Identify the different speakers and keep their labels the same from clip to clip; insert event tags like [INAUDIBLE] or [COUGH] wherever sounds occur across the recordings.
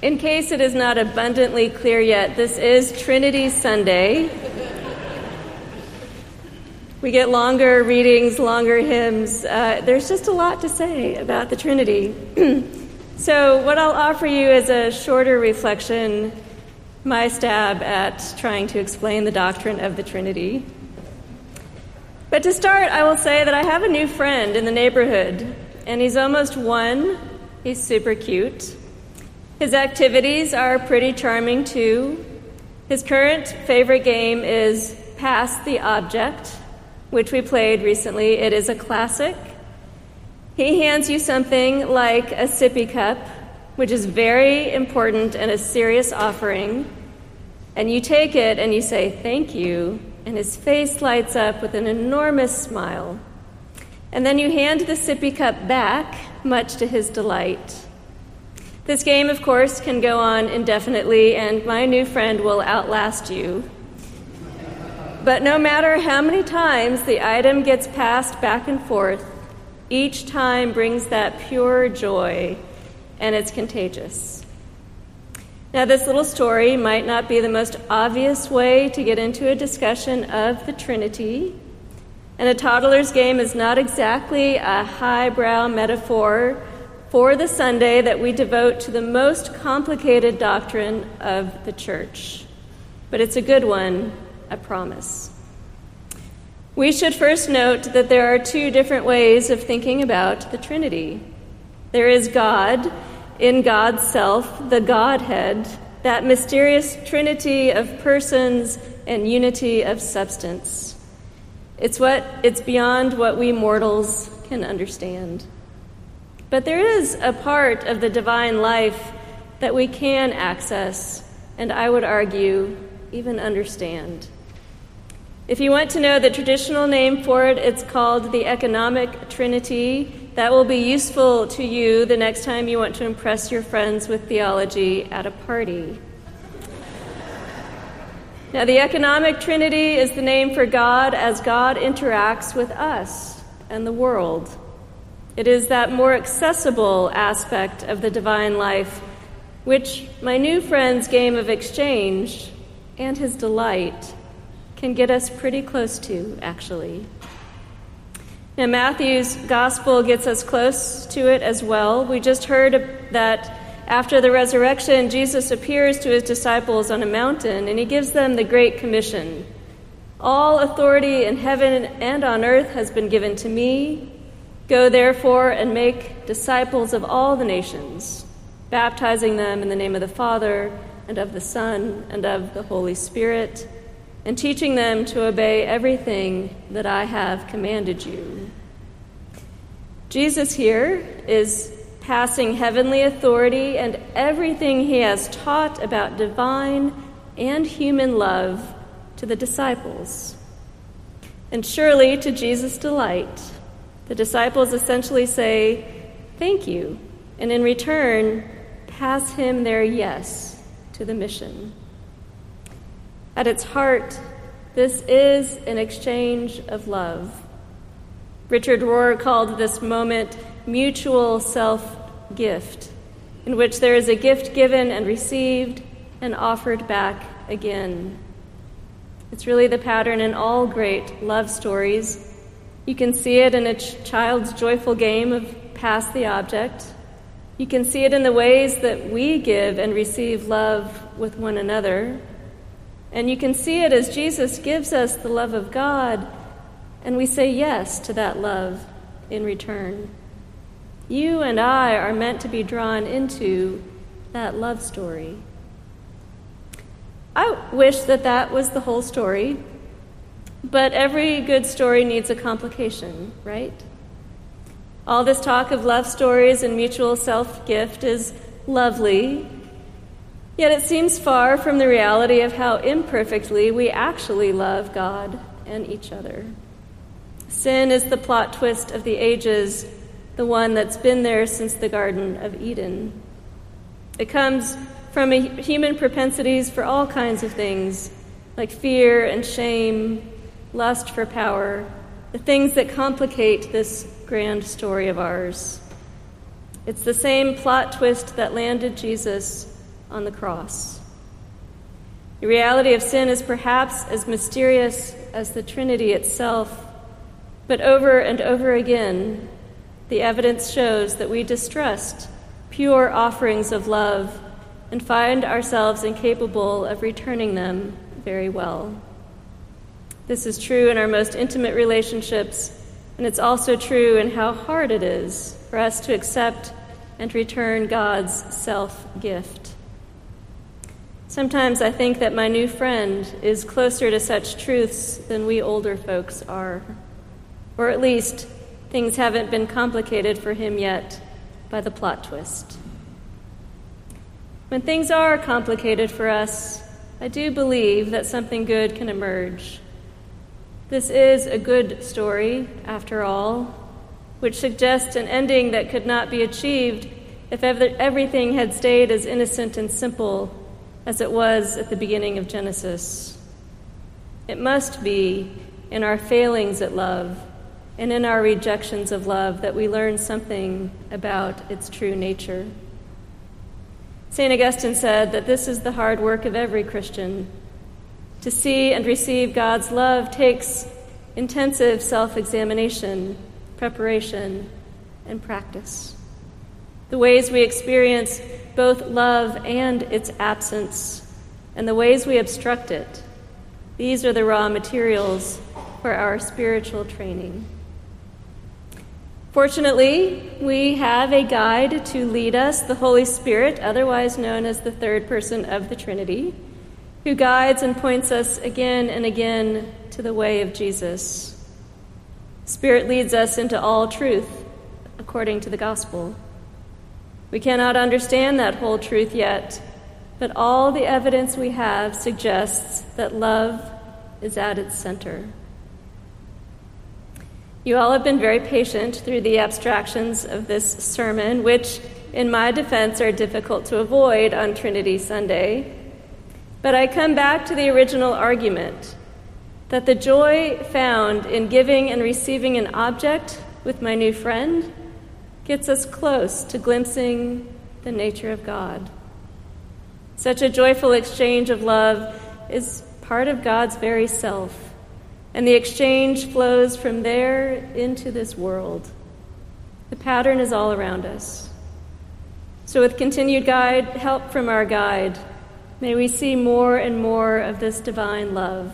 Speaker 1: In case it is not abundantly clear yet, this is Trinity Sunday. We get longer readings, longer hymns. Uh, there's just a lot to say about the Trinity. [CLEARS THROAT] so, what I'll offer you is a shorter reflection, my stab at trying to explain the doctrine of the Trinity. But to start, I will say that I have a new friend in the neighborhood, and he's almost one. He's super cute. His activities are pretty charming too. His current favorite game is Pass the Object, which we played recently. It is a classic. He hands you something like a sippy cup, which is very important and a serious offering, and you take it and you say, Thank you, and his face lights up with an enormous smile. And then you hand the sippy cup back, much to his delight. This game, of course, can go on indefinitely, and my new friend will outlast you. But no matter how many times the item gets passed back and forth, each time brings that pure joy, and it's contagious. Now, this little story might not be the most obvious way to get into a discussion of the Trinity, and a toddler's game is not exactly a highbrow metaphor for the Sunday that we devote to the most complicated doctrine of the church. But it's a good one, I promise. We should first note that there are two different ways of thinking about the Trinity. There is God in God's self, the Godhead, that mysterious trinity of persons and unity of substance. It's what it's beyond what we mortals can understand. But there is a part of the divine life that we can access, and I would argue, even understand. If you want to know the traditional name for it, it's called the economic trinity. That will be useful to you the next time you want to impress your friends with theology at a party. Now, the economic trinity is the name for God as God interacts with us and the world. It is that more accessible aspect of the divine life, which my new friend's game of exchange and his delight can get us pretty close to, actually. Now, Matthew's gospel gets us close to it as well. We just heard that after the resurrection, Jesus appears to his disciples on a mountain and he gives them the Great Commission All authority in heaven and on earth has been given to me. Go therefore and make disciples of all the nations, baptizing them in the name of the Father, and of the Son, and of the Holy Spirit, and teaching them to obey everything that I have commanded you. Jesus here is passing heavenly authority and everything he has taught about divine and human love to the disciples. And surely, to Jesus' delight, the disciples essentially say, Thank you, and in return, pass him their yes to the mission. At its heart, this is an exchange of love. Richard Rohr called this moment mutual self gift, in which there is a gift given and received and offered back again. It's really the pattern in all great love stories you can see it in a ch- child's joyful game of pass the object. You can see it in the ways that we give and receive love with one another. And you can see it as Jesus gives us the love of God, and we say yes to that love in return. You and I are meant to be drawn into that love story. I wish that that was the whole story, but every good story needs a complication, right? All this talk of love stories and mutual self gift is lovely, yet it seems far from the reality of how imperfectly we actually love God and each other. Sin is the plot twist of the ages, the one that's been there since the Garden of Eden. It comes from human propensities for all kinds of things, like fear and shame, lust for power, the things that complicate this grand story of ours. It's the same plot twist that landed Jesus on the cross. The reality of sin is perhaps as mysterious as the Trinity itself, but over and over again, the evidence shows that we distrust pure offerings of love and find ourselves incapable of returning them very well. This is true in our most intimate relationships, and it's also true in how hard it is for us to accept and return God's self gift. Sometimes I think that my new friend is closer to such truths than we older folks are. Or at least, things haven't been complicated for him yet by the plot twist. When things are complicated for us, I do believe that something good can emerge. This is a good story, after all, which suggests an ending that could not be achieved if everything had stayed as innocent and simple as it was at the beginning of Genesis. It must be in our failings at love and in our rejections of love that we learn something about its true nature. St. Augustine said that this is the hard work of every Christian. To see and receive God's love takes intensive self examination, preparation, and practice. The ways we experience both love and its absence, and the ways we obstruct it. These are the raw materials for our spiritual training. Fortunately, we have a guide to lead us, the Holy Spirit, otherwise known as the third person of the Trinity, who guides and points us again and again to the way of Jesus. Spirit leads us into all truth according to the gospel. We cannot understand that whole truth yet, but all the evidence we have suggests that love is at its center. You all have been very patient through the abstractions of this sermon, which, in my defense, are difficult to avoid on Trinity Sunday. But I come back to the original argument that the joy found in giving and receiving an object with my new friend gets us close to glimpsing the nature of God. Such a joyful exchange of love is part of God's very self, and the exchange flows from there into this world. The pattern is all around us. So, with continued guide, help from our guide, may we see more and more of this divine love.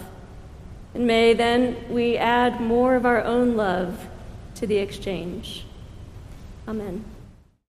Speaker 1: And may then we add more of our own love to the exchange. Amen.